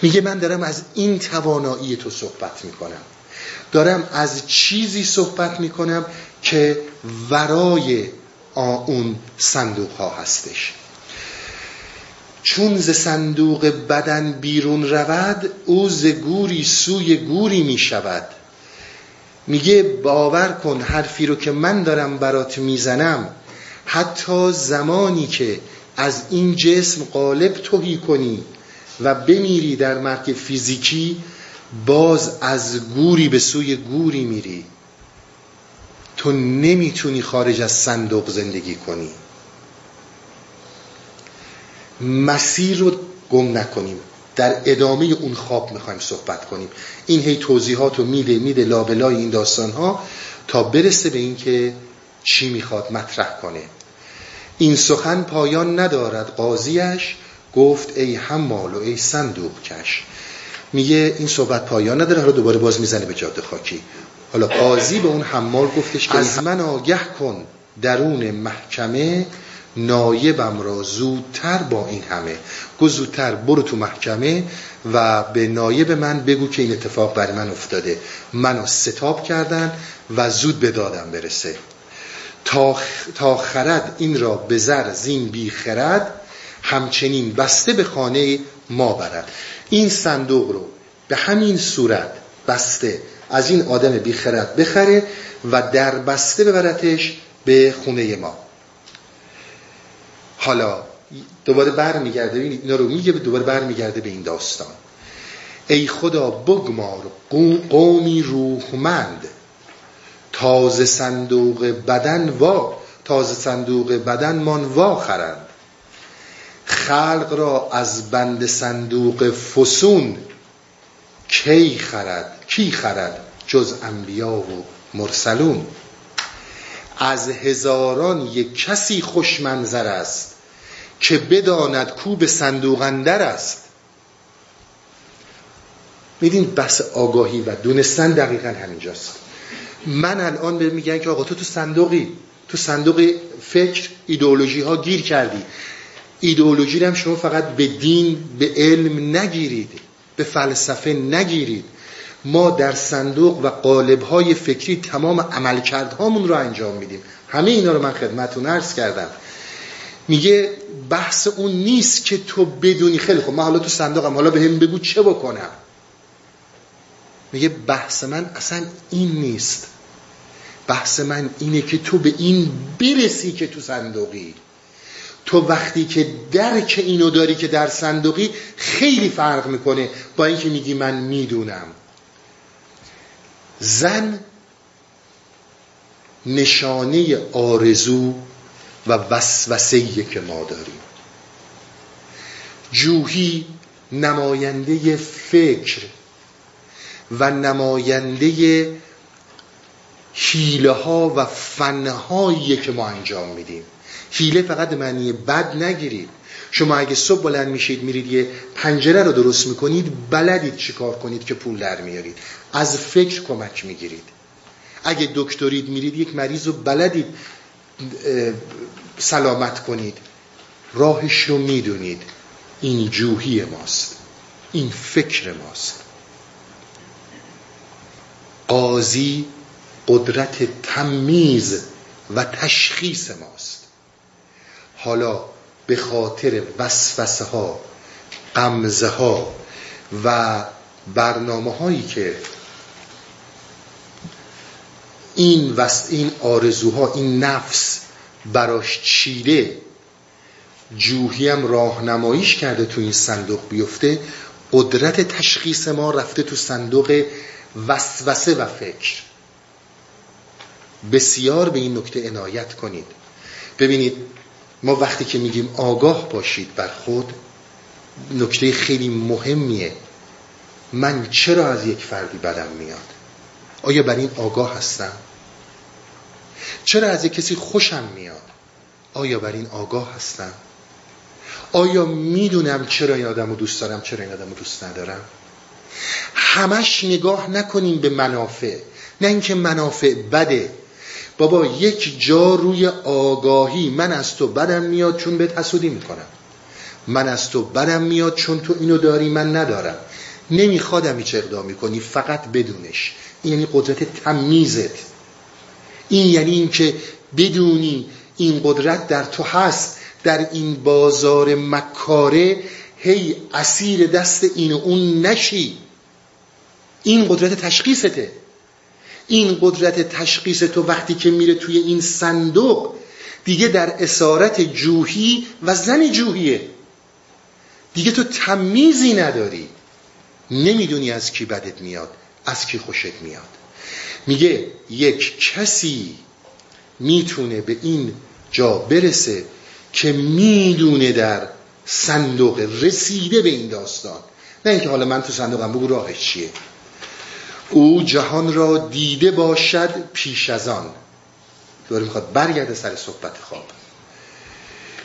میگه من دارم از این توانایی تو صحبت می‌کنم. دارم از چیزی صحبت می‌کنم که ورای اون صندوق ها هستش. چون ز صندوق بدن بیرون رود او ز گوری سوی گوری می شود. میگه باور کن حرفی رو که من دارم برات می‌زنم. حتی زمانی که از این جسم قالب توهی کنی و بمیری در مرگ فیزیکی باز از گوری به سوی گوری میری. تو نمی‌تونی خارج از صندوق زندگی کنی. مسیر رو گم نکنیم. در ادامه اون خواب می‌خوایم صحبت کنیم. این هی توضیحات رو میده میده لابلای این داستان ها تا برسه به این که چی می‌خواد مطرح کنه. این سخن پایان ندارد قاضیش گفت ای حمال و ای صندوق کش. میگه این صحبت پایان نداره حالا دوباره باز می‌زنه به جاده خاکی. حالا قاضی به اون حمال گفتش که از من آگه کن درون محکمه نایبم را زودتر با این همه. گو زودتر برو تو محکمه و به نایب من بگو که این اتفاق برای من افتاده. منو ستاب کردن و زود به دادم برسه. تا خرد این را به زر زین بی خرد همچنین بسته به خانه ما برد. این صندوق رو به همین صورت بسته از این آدم بی خرد بخره و در بسته ببرتش به خونه ما. حالا دوباره بر میگرده اینا رو میگه دوباره بر میگرده به این داستان. ای خدا بگمار قومی روحمند. تازه صندوق بدن وا تازه صندوق بدن من وا خرند. خلق را از بند صندوق فسون کی خرد؟ کی خرد؟ جز انبیا و مرسلون. از هزاران یک کسی خوشمنظر است. که بداند کو به صندوق اندر است. میدین بس آگاهی و دونستن دقیقا همینجاست. من الان به میگن که آقا تو تو صندوقی تو صندوق فکر ایدئولوژی ها گیر کردی. ایدئولوژی هم شما فقط به دین به علم نگیرید به فلسفه نگیرید. ما در صندوق و قالب های فکری تمام عملکردهامون رو انجام میدیم. همه اینا رو من خدمتون عرض کردم. میگه بحث اون نیست که تو بدونی. خیلی خب من حالا تو صندوقم حالا به هم بگو چه بکنم. میگه بحث من اصلا این نیست. بحث من اینه که تو به این برسی که تو صندوقی. تو وقتی که درک اینو داری که در صندوقی خیلی فرق می‌کنه با اینکه میگی من می‌دونم. زن نشانه آرزو و وسوسه که ما داریم. جوهی نماینده فکر و نماینده حیله ها و فنهایی که ما انجام میدیم. حیله فقط معنی بد نگیرید. شما اگه صبح بلند میشید میرید یه پنجره رو درست می‌کنید بلدید چیکار کنید که پول در میارید. از فکر کمک می‌گیرید. اگه دکترید میرید یک مریض رو بلدید سلامت کنید. راهش رو می‌دونید. این جوهی ماست. این فکر ماست. قاضی قدرت تمیز و تشخیص ماست. حالا به خاطر وسوسه ها قمزه ها و برنامه هایی که این وست این آرزوها این نفس براش چیده جوهی هم راهنماییش کرده تو این صندوق بیفته. قدرت تشخیص ما رفته تو صندوق وسوسه و فکر. بسیار به این نکته عنایت کنید. ببینید ما وقتی که میگیم آگاه باشید بر خود نکته خیلی مهمیه. من چرا از یک فردی بدم میاد؟ آیا بر این آگاه هستم؟ چرا از یک کسی خوشم میاد؟ آیا بر این آگاه هستم؟ آیا می‌دونم چرا این آدم رو دوست دارم چرا این آدم رو دوست ندارم؟ همش نگاه نکنیم به منافع. نه اینکه منافع بده. بابا یک جا روی آگاهی من از تو بدم میاد چون بهت حسودی می‌کنم. من از تو بدم میاد چون تو اینو داری من ندارم. نمیخوادم هیچ اقدامی کنی فقط بدونش. یعنی قدرت تمیزت. این یعنی اینکه بدونی این قدرت در تو هست در این بازار مکاره هی اسیر دست این و اون نشی. این قدرت تشخیصته. این قدرت تشخیص تو وقتی که میره توی این صندوق دیگه در اسارت جوهی و زن جوهیه. دیگه تو تمیزی نداری. نمی‌دونی از کی بدت میاد از کی خوشت میاد. میگه یک کسی می‌تونه به این جا برسه که می‌دونه در صندوق رسیده به این داستان. نه اینکه حالا من تو صندوقم بگو راهش چیه. او جهان را دیده باشد پیش از آن. دوباره می‌خواد برگرده سر صحبت خواب.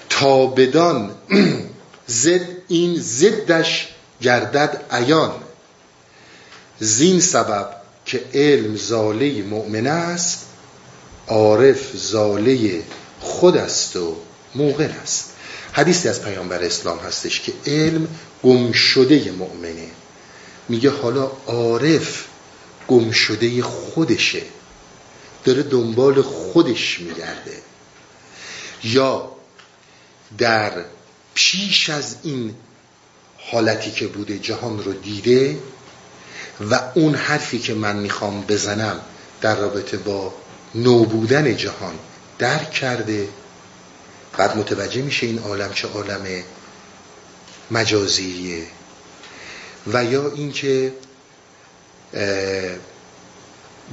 تا بدان زد این زدش گردد عیان. زین سبب که علم زاله مؤمن است عارف زاله خود است و موقن است. حدیثی از پیامبر اسلام هستش که علم گم شده مؤمنه. میگه حالا عارف گم شده خودشه. داره دنبال خودش میگرده. یا در پیش از این حالتی که بوده جهان رو دیده و اون حرفی که من می‌خوام بزنم در رابطه با نوبودن جهان درک کرده. بعد متوجه میشه این عالم چه عالم مجازیه. و یا اینکه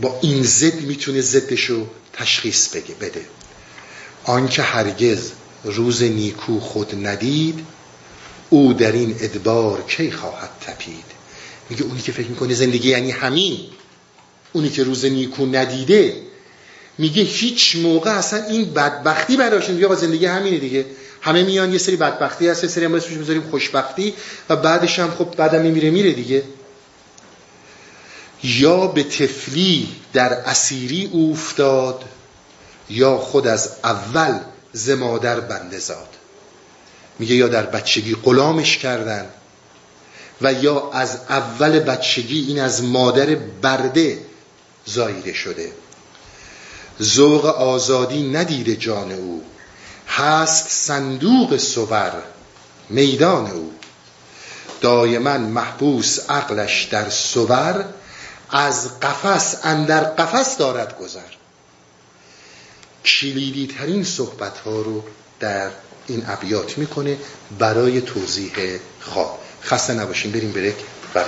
با این زد می‌تونه زدشو تشخیص بگه بده. آنکه هرگز روز نیکو خود ندید او در این ادبار کی خواهد تپید؟ میگه اونی که فکر می‌کنه زندگی یعنی همین. اونی که روز نیکو ندیده. میگه هیچ موقع اصلا این بدبختی براش میگه با زندگی همینه دیگه. همه میان یه سری بدبختی هست یه سری هم اسمش می‌ذاریم خوشبختی و بعدش هم خب بعدم میمیره میره دیگه. یا به تفلی در اسیری افتاد یا خود از اول زمادر بنده زاد. میگه یا در بچگی غلامش کردن. و یا از اول بچگی این از مادر برده زایده شده. ذوق آزادی ندیده جان او. هست صندوق سور میدان او. دایما محبوس عقلش در سور از قفس اندر قفس دارد گذر. کلیدی ترین صحبت ها رو در این ابیات می‌کنه برای توضیح خواب. خسته نباشیم بریم بریک. و